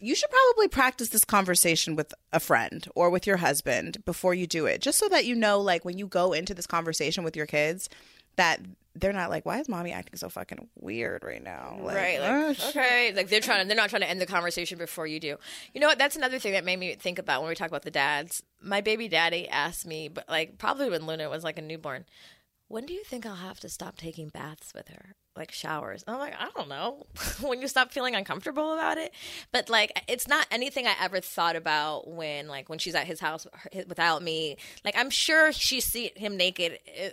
You should probably practice this conversation with a friend or with your husband before you do it, just so that you know, like, when you go into this conversation with your kids, that they're not like, why is mommy acting so fucking weird right now? Like, right. Like, okay. Like they're trying to, they're not trying to end the conversation before you do. You know what? That's another thing that made me think about when we talk about the dads. My baby daddy asked me, but like probably when Luna was like a newborn, when do you think I'll have to stop taking baths with her? Like showers. I'm like, I don't know. when you stop feeling uncomfortable about it. But like it's not anything I ever thought about when like when she's at his house without me. Like I'm sure she see him naked eh,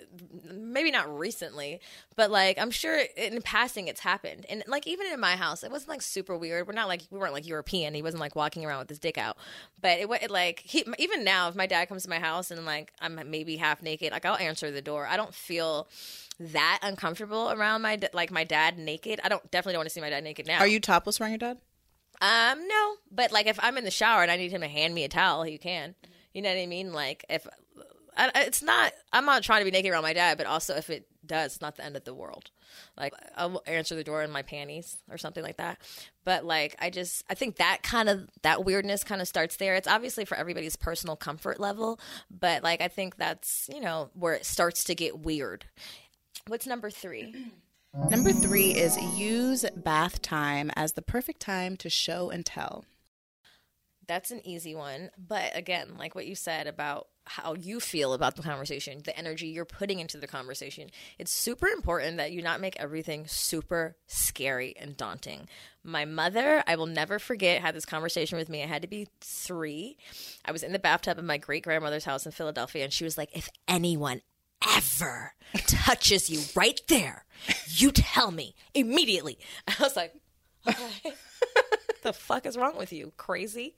maybe not recently, but like I'm sure in passing it's happened. And like even in my house, it wasn't like super weird. We're not like we weren't like European. He wasn't like walking around with his dick out. But it, it like he even now if my dad comes to my house and like I'm maybe half naked, like I'll answer the door. I don't feel that uncomfortable around my like my dad naked. I don't definitely don't want to see my dad naked now. Are you topless around your dad? Um, no. But like if I'm in the shower and I need him to hand me a towel, he can. You know what I mean? Like if I, it's not, I'm not trying to be naked around my dad, but also if it does, it's not the end of the world. Like I'll answer the door in my panties or something like that. But like I just, I think that kind of that weirdness kind of starts there. It's obviously for everybody's personal comfort level, but like I think that's you know where it starts to get weird What's number three? Number three is use bath time as the perfect time to show and tell. That's an easy one. But again, like what you said about how you feel about the conversation, the energy you're putting into the conversation, it's super important that you not make everything super scary and daunting. My mother, I will never forget, had this conversation with me. I had to be three. I was in the bathtub in my great grandmother's house in Philadelphia, and she was like, If anyone ever touches you right there, you tell me immediately. I was like, okay. the fuck is wrong with you? Crazy?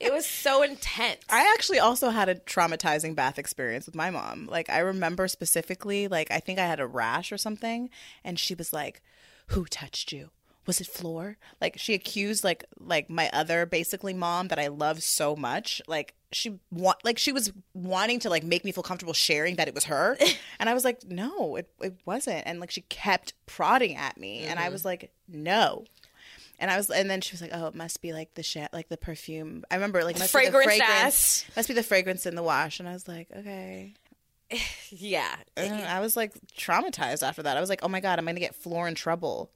it was so intense. I actually also had a traumatizing bath experience with my mom. Like I remember specifically, like I think I had a rash or something, and she was like, "Who touched you?" was it Floor? Like she accused like like my other basically mom that I love so much. Like she want like she was wanting to like make me feel comfortable sharing that it was her, and I was like, no, it it wasn't. And like she kept prodding at me, mm-hmm. and I mm-hmm. was like, no. And I was, and then she was like, "Oh, it must be like the sh- like the perfume." I remember like must fragrance be the fragrance, must be the fragrance in the wash. And I was like, "Okay." yeah. And I was like traumatized after that. I was like, "Oh my god, I'm gonna get Floor in trouble."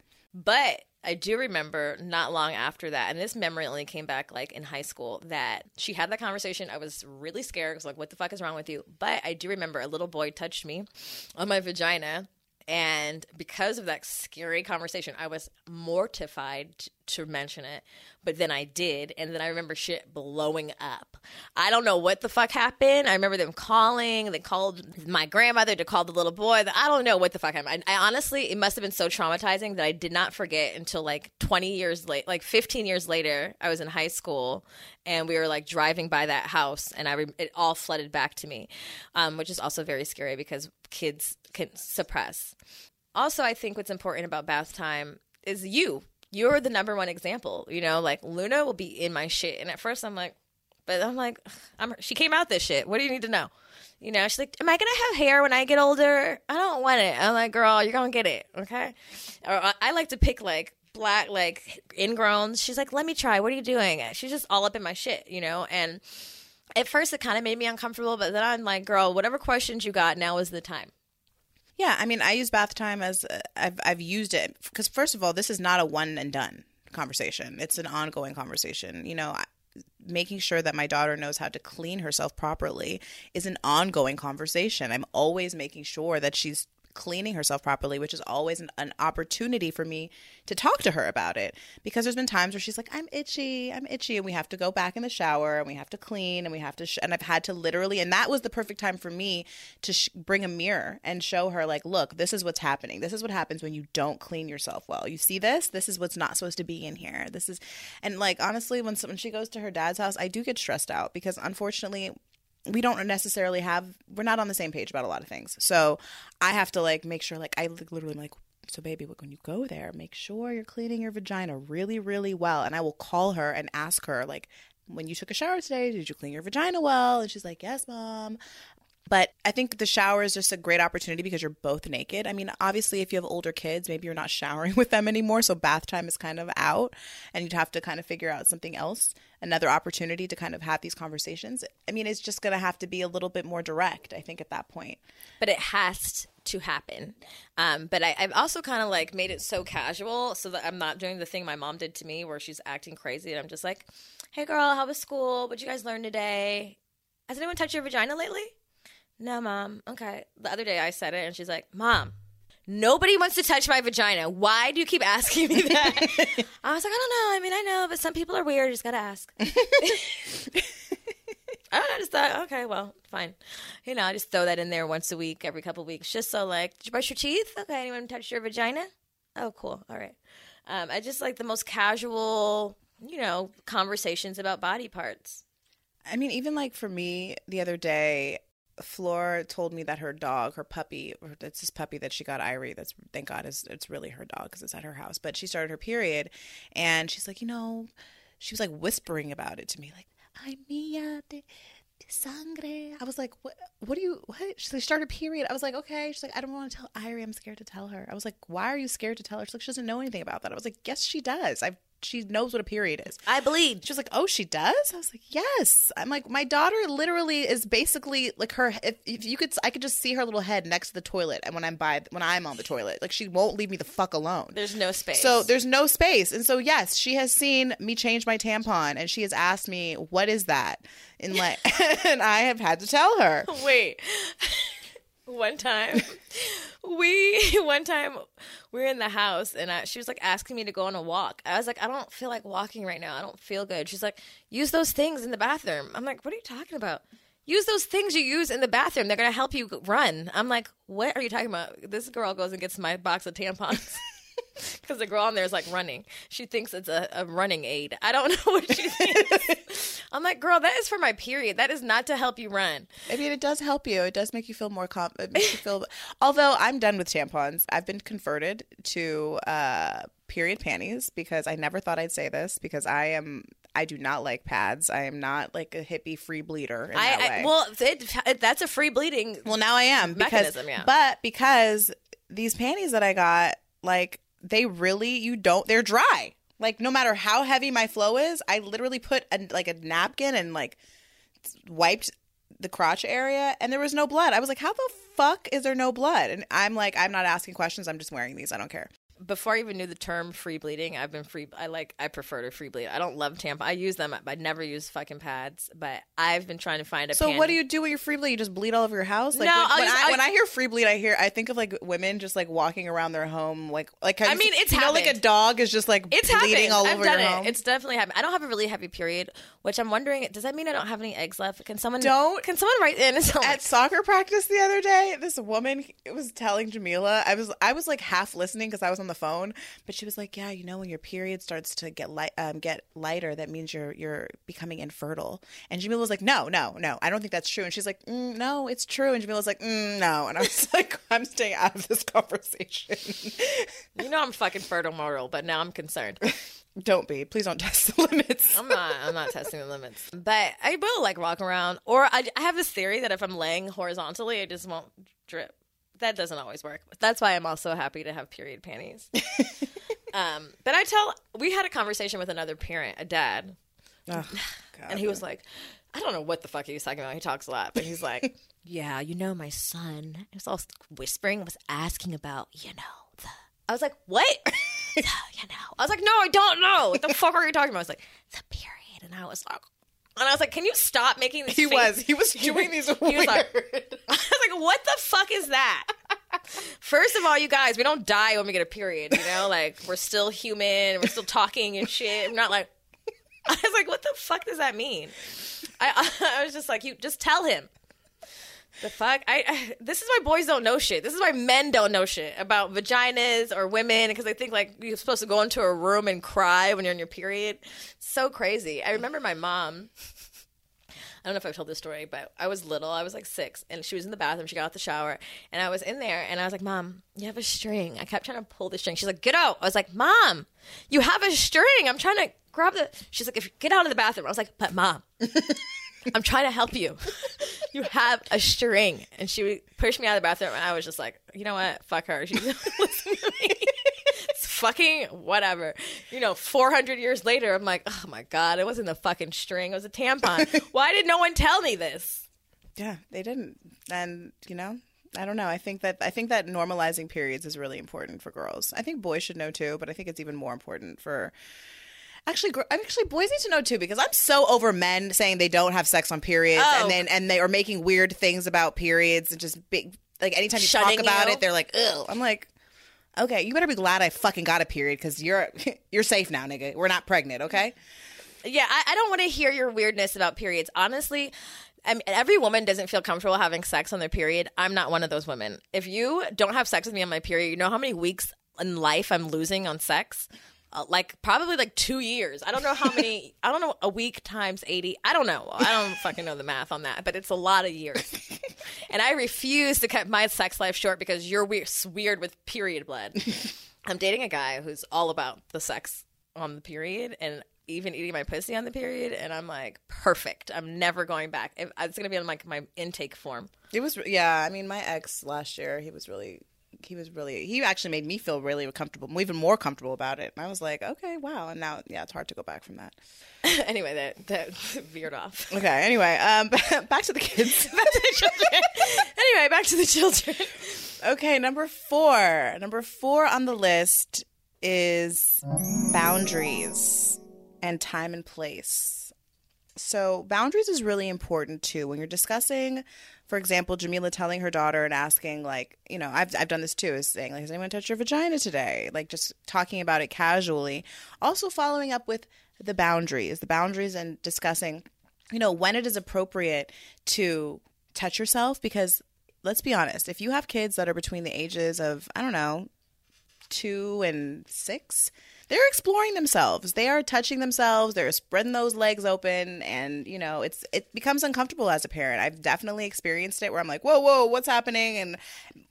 But I do remember not long after that, and this memory only came back like in high school that she had that conversation. I was really scared. I was like, what the fuck is wrong with you? But I do remember a little boy touched me on my vagina. And because of that scary conversation, I was mortified to mention it, but then I did, and then I remember shit blowing up. I don't know what the fuck happened. I remember them calling. They called my grandmother to call the little boy. I don't know what the fuck happened. I, I honestly, it must have been so traumatizing that I did not forget until like 20 years late, like 15 years later. I was in high school, and we were like driving by that house, and I re- it all flooded back to me, um, which is also very scary because kids can suppress. Also, I think what's important about bath time is you you're the number one example. You know, like Luna will be in my shit, and at first I'm like, but I'm like, I'm. She came out this shit. What do you need to know? You know, she's like, "Am I gonna have hair when I get older? I don't want it." I'm like, "Girl, you're gonna get it, okay?" Or I like to pick like black, like ingrowns. She's like, "Let me try. What are you doing?" She's just all up in my shit, you know. And at first, it kind of made me uncomfortable, but then I'm like, "Girl, whatever questions you got, now is the time." Yeah, I mean, I use bath time as uh, I've I've used it because first of all, this is not a one and done conversation. It's an ongoing conversation. You know, making sure that my daughter knows how to clean herself properly is an ongoing conversation. I'm always making sure that she's cleaning herself properly, which is always an, an, opportunity for me to talk to her about it. Because there's been times where she's like, I'm itchy, I'm itchy, and we have to go back in the shower and we have to clean and we have to, sh-. and I've had to literally, and that was the perfect time for me to sh- bring a mirror and show her, like, look, this is what's happening. This is what happens when you don't clean yourself well. You see this? This is what's not supposed to be in here. This is, and like, honestly, when, when she goes to her dad's house, I do get stressed out because unfortunately, we don't necessarily have we're not on the same page about a lot of things. So i have to like make sure like i literally am like so baby when you go there make sure you're cleaning your vagina really really well. And i will call her and ask her like when you took a shower today did you clean your vagina well? And she's like yes mom but I think the shower is just a great opportunity because you're both naked. I mean, obviously, if you have older kids, maybe you're not showering with them anymore. So bath time is kind of out and you'd have to kind of figure out something else, another opportunity to kind of have these conversations. I mean, it's just going to have to be a little bit more direct, I think, at that point. But it has to happen. Um, but I, have also kind of like made it so casual so that I'm not doing the thing my mom did to me where she's acting crazy and I'm just like, hey girl, how was school? What'd you guys learn today? Has anyone touched your vagina lately? No, mom. Okay. The other day I said it and she's like, Mom, nobody wants to touch my vagina. Why do you keep asking me that? I was like, I don't know. I mean, I know, but some people are weird. You just got to ask. I don't know. I Just thought, okay, well, fine. You know, I just throw that in there once a week, every couple weeks, just so like, did you brush your teeth? Okay, anyone touch your vagina? Oh, cool. All right. Um, I just like the most casual, you know, conversations about body parts. I mean, even like for me the other day, Floor told me that her dog, her puppy, it's this puppy that she got, Irie. That's thank God is it's really her dog because it's at her house. But she started her period, and she's like, you know, she was like whispering about it to me, like, "Ay mía de, de sangre." I was like, "What? What do you? What?" She's like, "Started period." I was like, "Okay." She's like, "I don't want to tell Irie. I'm scared to tell her." I was like, "Why are you scared to tell her?" She's like, "She doesn't know anything about that." I was like, "Yes, she does. I've she knows what a period is. I bleed. She was like, "Oh, she does." I was like, "Yes." I'm like, my daughter literally is basically like her. If, if you could, I could just see her little head next to the toilet, and when I'm by, when I'm on the toilet, like she won't leave me the fuck alone. There's no space. So there's no space, and so yes, she has seen me change my tampon, and she has asked me, "What is that?" And like, and I have had to tell her. Wait. One time we one time we were in the house and I, she was like asking me to go on a walk i was like i don't feel like walking right now i don't feel good she's like use those things in the bathroom i'm like what are you talking about use those things you use in the bathroom. They're gonna help you run. I'm like, what are you talking about? This girl goes and gets my box of tampons. Because the girl on there is like running. She thinks it's a, a running aid. I don't know what she thinks. I'm like, girl, that is for my period. That is not to help you run. I mean, it does help you. It does make you feel more calm. It makes you feel. Although I'm done with tampons, I've been converted to uh, period panties because I never thought I'd say this because I am. I do not like pads. I am not like a hippie free bleeder. In that I, way. I well, it, it, that's a free bleeding. Well, now I am because, Mechanism, yeah. but because these panties that I got, like they really, you don't, they're dry. Like no matter how heavy my flow is, I literally put a, like a napkin and like wiped the crotch area, and there was no blood. I was like, how the fuck is there no blood? And I'm like, I'm not asking questions. I'm just wearing these. I don't care. Before I even knew the term free bleeding, I've been free. I like. I prefer to free bleed. I don't love tampon. I use them. I never use fucking pads. But I've been trying to find a. So pan- what do you do when you're free bleed? You just bleed all over your house? Like No, when, when I, when I hear free bleed, I hear I think of like women just like walking around their home, like like I mean, it's you know like a dog is just like It's bleeding happened. all I've over your it. home. It's definitely happened. I don't have a really heavy period, which I'm wondering. Does that mean I don't have any eggs left? Can someone Don't. Can someone write in? and tell me? at soccer practice the other day this woman was telling jamila i was i was like half listening because i was on the phone but she was like yeah you know when your period starts to get light um, get lighter that means you're you're becoming infertile and jamila was like no no no i don't think that's true and she's like mm, no it's true and jamila was like mm, no and i was like i'm staying out of this conversation You know I'm fucking fertile mortal, but now I'm concerned. don't be please don't test the limits I'm not. I'm not testing the limits, but I will like walk around. Or I, I have this theory that if I'm laying horizontally, it just won't drip. That doesn't always work. That's why I'm also happy to have period panties. um, but I tell. We had a conversation with another parent, a dad, God. and he was like, I don't know what the fuck he was talking about. He talks a lot, but he's like, Yeah, you know, my son, he was all whispering, was asking about, you know, the. I was like, What? the, you know. I was like, No, I don't know. What the fuck are you talking about? I was like, The period. And I was like, and I was like, Can you stop making these?" he face?" was he was doing these weird He was like, I was like, What the fuck is that? First of all, you guys, we don't die when we get a period, you know? Like, we're still human, we're still talking and shit. We're not like, I was like, what the fuck does that mean? I, I was just like, you just tell him. The fuck? I, I this is why boys don't know shit. This is why men don't know shit about vaginas or women because they think like you're supposed to go into a room and cry when you're in your period. So crazy. I remember my mom. I don't know if I've told this story, but I was little. I was like six, and she was in the bathroom. She got out the shower, and I was in there, and I was like, "Mom, you have a string." I kept trying to pull the string. She's like, "Get out!" I was like, "Mom, you have a string. I'm trying to grab the." She's like, "If you get out of the bathroom," I was like, "But mom, I'm trying to help you. you have a string." And she pushed me out of the bathroom, and I was just like, "You know what? Fuck her. She's listening to me." It's fucking whatever. You know, 400 years later, I'm like, oh my God, it wasn't a fucking string. It was a tampon. Why did no one tell me this? Yeah, they didn't. And, you know, I don't know. I think that I think that normalizing periods is really important for girls. I think boys should know too, but I think it's even more important for Actually, actually, boys need to know too because I'm so over men saying they don't have sex on periods, Oh. and then and they are making weird things about periods and just big like anytime you Shunning talk about you. it, they're like, "Ugh." I'm like, okay, you better be glad I fucking got a period because you're you're safe now, nigga. We're not pregnant, okay? Yeah, I, I don't want to hear your weirdness about periods. Honestly, I mean, every woman doesn't feel comfortable having sex on their period. I'm not one of those women. If you don't have sex with me on my period, you know how many weeks in life I'm losing on sex? Uh, like probably like two years. I don't know how many. I don't know a week times eighty. I don't know. I don't fucking know the math on that, but it's a lot of years. and I refuse to cut my sex life short because you're weird, weird with period blood. I'm dating a guy who's all about the sex on the period and even eating my pussy on the period, and I'm like, perfect. I'm never going back. It's gonna be on like my intake form. It was yeah. I mean, my ex last year, he was really, he was really, he actually made me feel really comfortable, even more comfortable about it. And I was like, okay, wow. And now, yeah, it's hard to go back from that. anyway, that that veered off. Okay. Anyway, um, back to the kids. back to the children. anyway, back to the children. okay, number four. Number four on the list is boundaries and time and place. So, boundaries is really important too when you're discussing, for example, Jamila telling her daughter and asking, like, you know, I've, I've done this too, is saying, like, has anyone touched your vagina today? Like, just talking about it casually. Also, following up with the boundaries, the boundaries and discussing you know, when it is appropriate to touch yourself because let's be honest, if you have kids that are between the ages of, I don't know, 2 and 6, they're exploring themselves. They are touching themselves. They're spreading those legs open, and you know, it's it becomes uncomfortable as a parent. I've definitely experienced it where I'm like, whoa, whoa, what's happening? And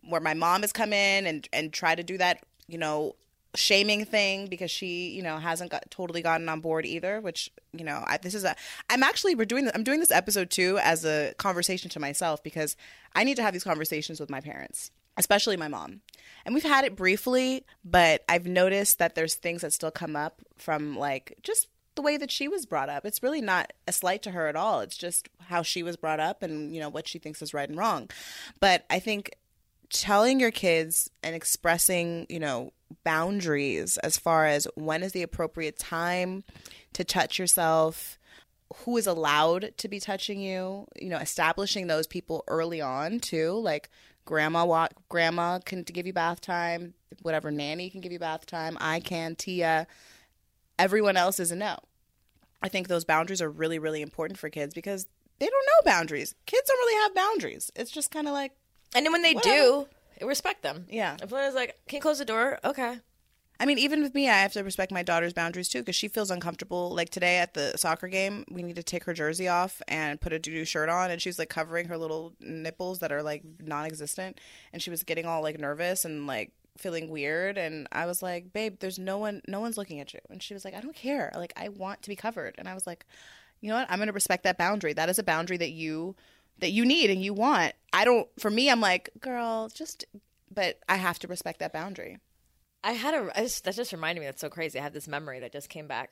where my mom has come in and and try to do that, you know, shaming thing because she you know hasn't got totally gotten on board either which you know I, this is a i'm actually we're doing i'm doing this episode too as a conversation to myself because i need to have these conversations with my parents especially my mom. And we've had it briefly but i've noticed that there's things that still come up from like just the way that she was brought up. It's really not a slight to her at all. It's just how she was brought up and you know what she thinks is right and wrong. But i think telling your kids and expressing you know boundaries as far as when is the appropriate time to touch yourself who is allowed to be touching you you know establishing those people early on too like grandma wa- grandma can give you bath time whatever nanny can give you bath time i can tia everyone else is a no i think those boundaries are really really important for kids because they don't know boundaries kids don't really have boundaries it's just kind of like And then when they Whatever. do, respect them. Yeah. If one is like, "Can you close the door?" Okay. I mean, even with me, I have to respect my daughter's boundaries too because she feels uncomfortable. Like today at the soccer game, we need to take her jersey off and put a doo shirt on, and she's like covering her little nipples that are like non existent. And she was getting all like nervous and like feeling weird. And I was like, babe, there's no one, no one's looking at you. And she was like, I don't care. Like, I want to be covered. And I was like, you know what? I'm going to respect that boundary. That is a boundary that you that you need and you want. I don't for me I'm like, girl, just but I have to respect that boundary. I had a I just, that just reminded me that's so crazy. I had this memory that just came back.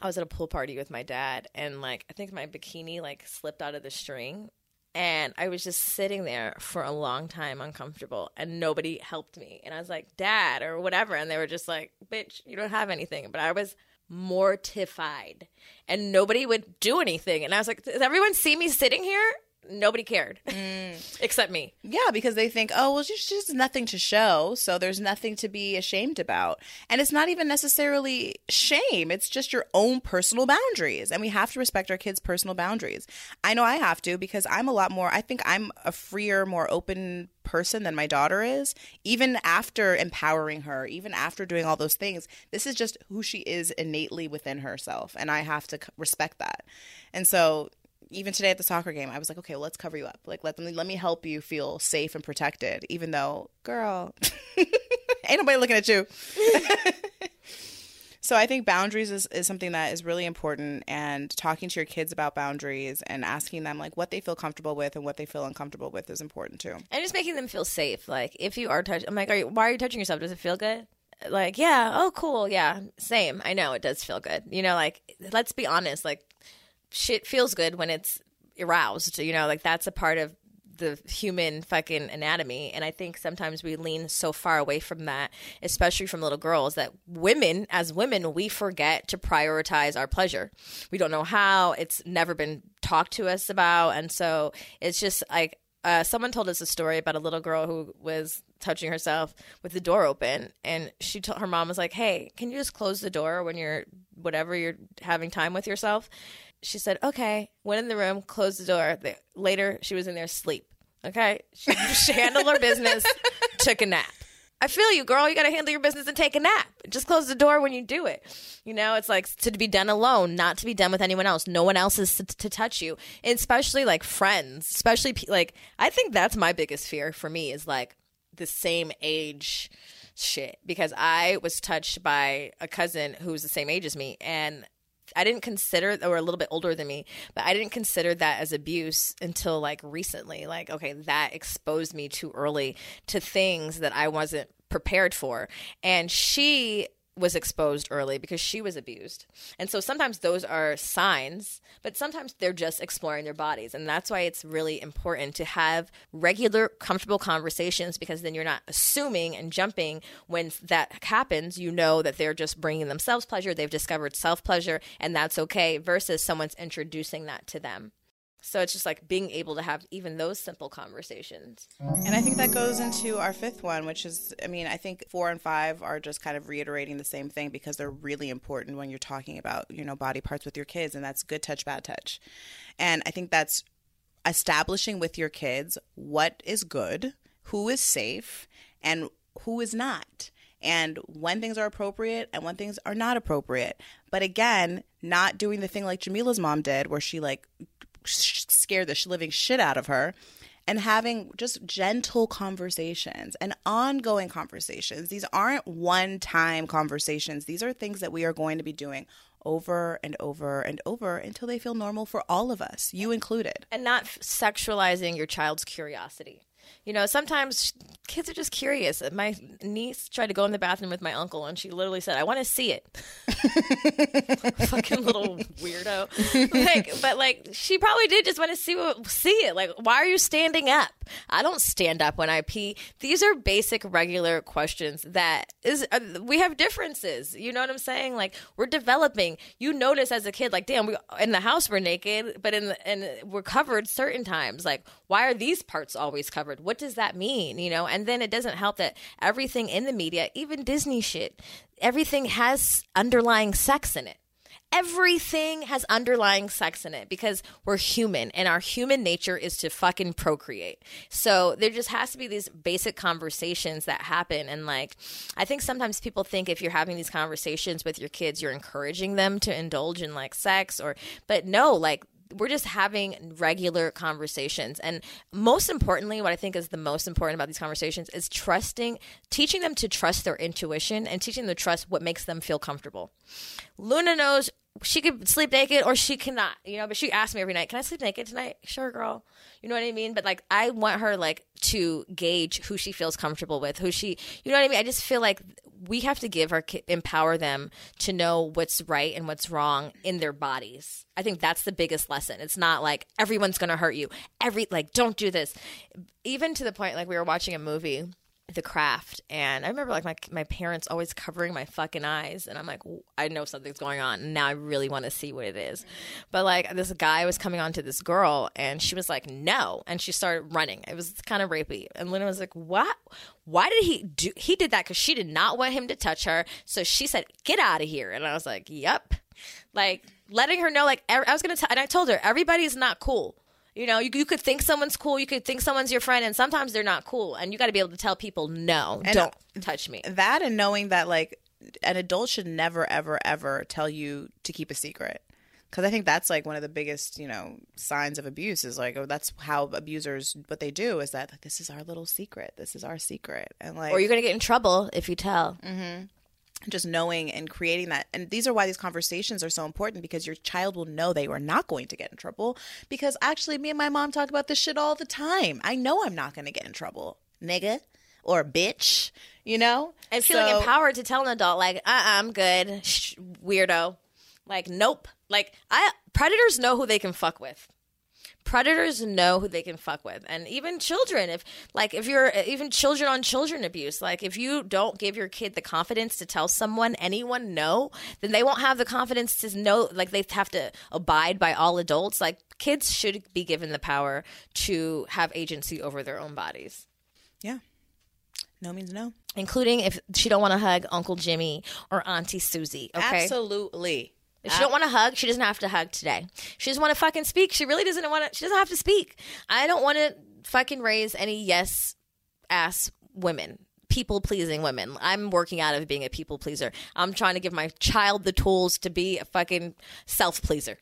I was at a pool party with my dad and like I think my bikini like slipped out of the string and I was just sitting there for a long time uncomfortable and nobody helped me. And I was like, "Dad" or whatever and they were just like, "Bitch, you don't have anything." But I was mortified and nobody would do anything. And I was like, "Does everyone see me sitting here?" Nobody cared mm. except me. Yeah, because they think, oh, well, there's just nothing to show, so there's nothing to be ashamed about. And it's not even necessarily shame, it's just your own personal boundaries. And we have to respect our kids' personal boundaries. I know I have to because I'm a lot more, I think I'm a freer, more open person than my daughter is. Even after empowering her, even after doing all those things, this is just who she is innately within herself. And I have to respect that. And so, even today at the soccer game, I was like, okay, well, let's cover you up. Like, let them, let me help you feel safe and protected. Even though, girl, ain't nobody looking at you. so I think boundaries is, is something that is really important. And talking to your kids about boundaries and asking them like what they feel comfortable with and what they feel uncomfortable with is important too. and just making them feel safe. Like if you are touching, I'm like, are you, why are you touching yourself? Does it feel good? Like, yeah, oh, cool, yeah, same. I know it does feel good. You know, like let's be honest, like shit feels good when it's aroused. You know, like that's a part of the human fucking anatomy. And i think sometimes we lean so far away from that especially from little girls that women as women we forget to prioritize our pleasure. We don't know how. It's never been talked to us about. And so it's just like uh, someone told us a story about a little girl who was touching herself with the door open. And she told her mom was like hey can you just close the door when you're whatever you're having time with yourself she said okay went in the room closed the door later she was in there asleep okay she, she handled her business took a nap I feel you, girl. You got to handle your business and take a nap. Just close the door when you do it. You know, it's like to be done alone, not to be done with anyone else. No one else is to, to touch you, and especially like friends. Especially like I think that's my biggest fear for me is like the same age shit because I was touched by a cousin who's the same age as me, and I didn't consider, they were a little bit older than me, but I didn't consider that as abuse until like recently. Like, okay, that exposed me too early to things that I wasn't prepared for. And she was exposed early because she was abused. And so sometimes those are signs, but sometimes they're just exploring their bodies. And that's why it's really important to have regular, comfortable conversations because then you're not assuming and jumping when that happens. You know that they're just bringing themselves pleasure, they've discovered self pleasure, and that's okay, versus someone's introducing that to them. So it's just like being able to have even those simple conversations. And I think that goes into our fifth one, which is, I mean, I think four and five are just kind of reiterating the same thing because they're really important when you're talking about, you know, body parts with your kids, and that's good touch, bad touch. And I think that's establishing with your kids what is good, who is safe, and who is not. And when things are appropriate and when things are not appropriate. But again, not doing the thing like Jamila's mom did, where she like scared the living shit out of her and having just gentle conversations and ongoing conversations. These aren't one time conversations, these are things that we are going to be doing over and over and over until they feel normal for all of us, you included. And not sexualizing your child's curiosity. You know, sometimes kids are just curious. My niece tried to go in the bathroom with my uncle, and she literally said, "I want to see it." Fucking little weirdo. Like, but like, she probably did just want to see what, see it. Like, why are you standing up? I don't stand up when I pee. These are basic, regular questions that is. Uh, we have differences. You know what I'm saying? Like, we're developing. You notice as a kid, like, damn, we in the house we're naked, but in the, and we're covered certain times. Like, why are these parts always covered? What does that mean? You know, and then it doesn't help that everything in the media, even Disney shit, everything has underlying sex in it. Everything has underlying sex in it because we're human and our human nature is to fucking procreate. So there just has to be these basic conversations that happen. And like, I think sometimes people think if you're having these conversations with your kids, you're encouraging them to indulge in like sex or, but no, like we're just having regular conversations. And most importantly, what I think is the most important about these conversations is trusting, teaching them to trust their intuition and teaching them to trust what makes them feel comfortable. Luna knows she could sleep naked or she cannot, you know, but she asks me every night, Can I sleep naked tonight? Sure, girl. You know what I mean? But like, I want her like to gauge who she feels comfortable with, who she, you know what I mean? I just feel like we have to give our empower them to know what's right and what's wrong in their bodies. I think that's the biggest lesson. It's not like everyone's going to hurt you. Every like don't do this. Even to the point like we were watching a movie the craft and i remember like my, my parents always covering my fucking eyes and i'm like i know something's going on and now i really want to see what it is. But like this guy was coming on to this girl and she was like no and she started running. It was kind of rapey and luna was like what? Why did he do he did that because she did not want him to touch her so she said get out of here and i was like yep like letting her know like i was gonna tell and i told her everybody's not cool you know, you, you could think someone's cool, you could think someone's your friend, and sometimes they're not cool. And you got to be able to tell people, no, and don't touch me. That and knowing that, like, an adult should never, ever, ever tell you to keep a secret. Because I think that's like one of the biggest, you know, signs of abuse is like, oh, that's how abusers, what they do is that like, this is our little secret. This is our secret. And like, or you're going to get in trouble if you tell. Mm-hmm just knowing and creating that. And these are why these conversations are so important because your child will know they are not going to get in trouble. Because actually me and my mom talk about this shit all the time. I know i'm not going to get in trouble nigga or bitch you know? And feeling so, empowered to tell an adult like uh-uh, i'm good Shh, weirdo. Like nope. Like i predators know who they can fuck with predators know who they can fuck with. And even children if like if you're even children on children abuse like if you don't give your kid the confidence to tell someone anyone no then they won't have the confidence to know like they have to abide by all adults. Like kids should be given the power to have agency over their own bodies. Yeah. No means no. Including if she don't want to hug uncle jimmy or auntie susie okay? Absolutely if she don't want to hug, she doesn't have to hug today. She doesn't want to fucking speak. She really doesn't want to. She doesn't have to speak. I don't want to fucking raise any yes ass women, people pleasing women. I'm working out of being a people pleaser. I'm trying to give my child the tools to be a fucking self pleaser.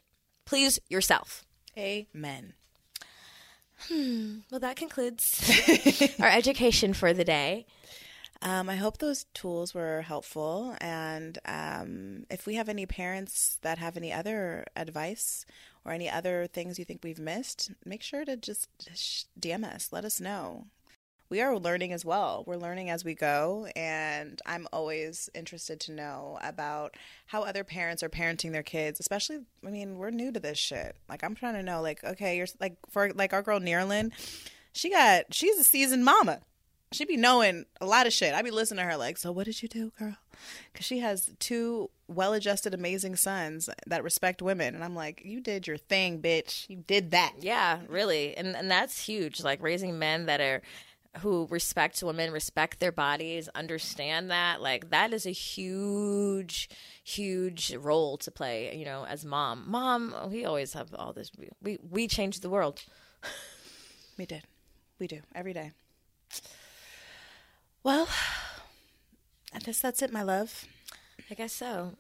Please yourself. Amen. Hmm. Well, that concludes our education for the day. Um, I hope those tools were helpful. And um, if we have any parents that have any other advice or any other things you think we've missed, make sure to just DM us. Let us know. We are learning as well. We're learning as we go. And I'm always interested to know about how other parents are parenting their kids, especially, I mean, we're new to this shit. Like, I'm trying to know, like, okay, you're like, for like our girl Neerlin, she got, she's a seasoned mama she be knowing a lot of shit. I be listening to her like, so what did you do, girl? Because she has two well-adjusted, amazing sons that respect women, and I'm like, you did your thing, bitch. You did that. Yeah, really, and and that's huge. Like raising men that are who respect women, respect their bodies, understand that. Like that is a huge, huge role to play. You know, as mom, mom, we always have all this. We we changed the world. We did. We do every day. Well, I guess that's it, my love. I guess so.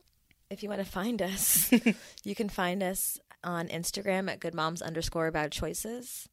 If you want to find us, you can find us on Instagram at good moms underscore bad choices.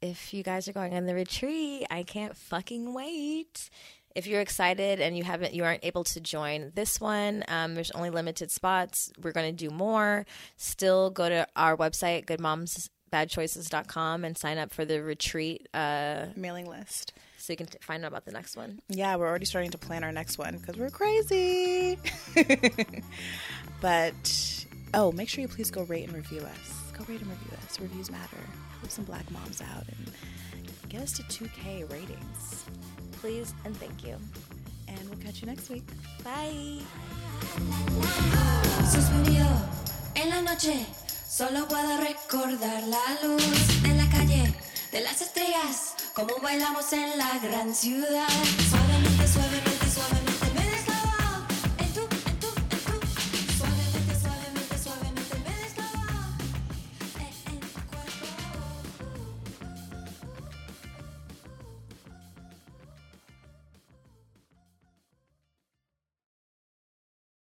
If you guys are going on the retreat, I can't fucking wait. If you're excited and you haven't, you aren't able to join this one, um, there's only limited spots. We're going to do more. Still go to our website, goodmomsbadchoices.com, and sign up for the retreat uh, Mailing list. So you can t- find out about the next one. Yeah, we're already starting to plan our next one because we're crazy. but oh, make sure you please go rate and review us. Go rate and review us. Reviews matter. Help some black moms out and get us to 2K ratings. Please and thank you. And we'll catch you next week. Bye. Suspirió en la noche, solo puedo recordar la luz de la calle, de las estrellas, como bailamos en la gran ciudad.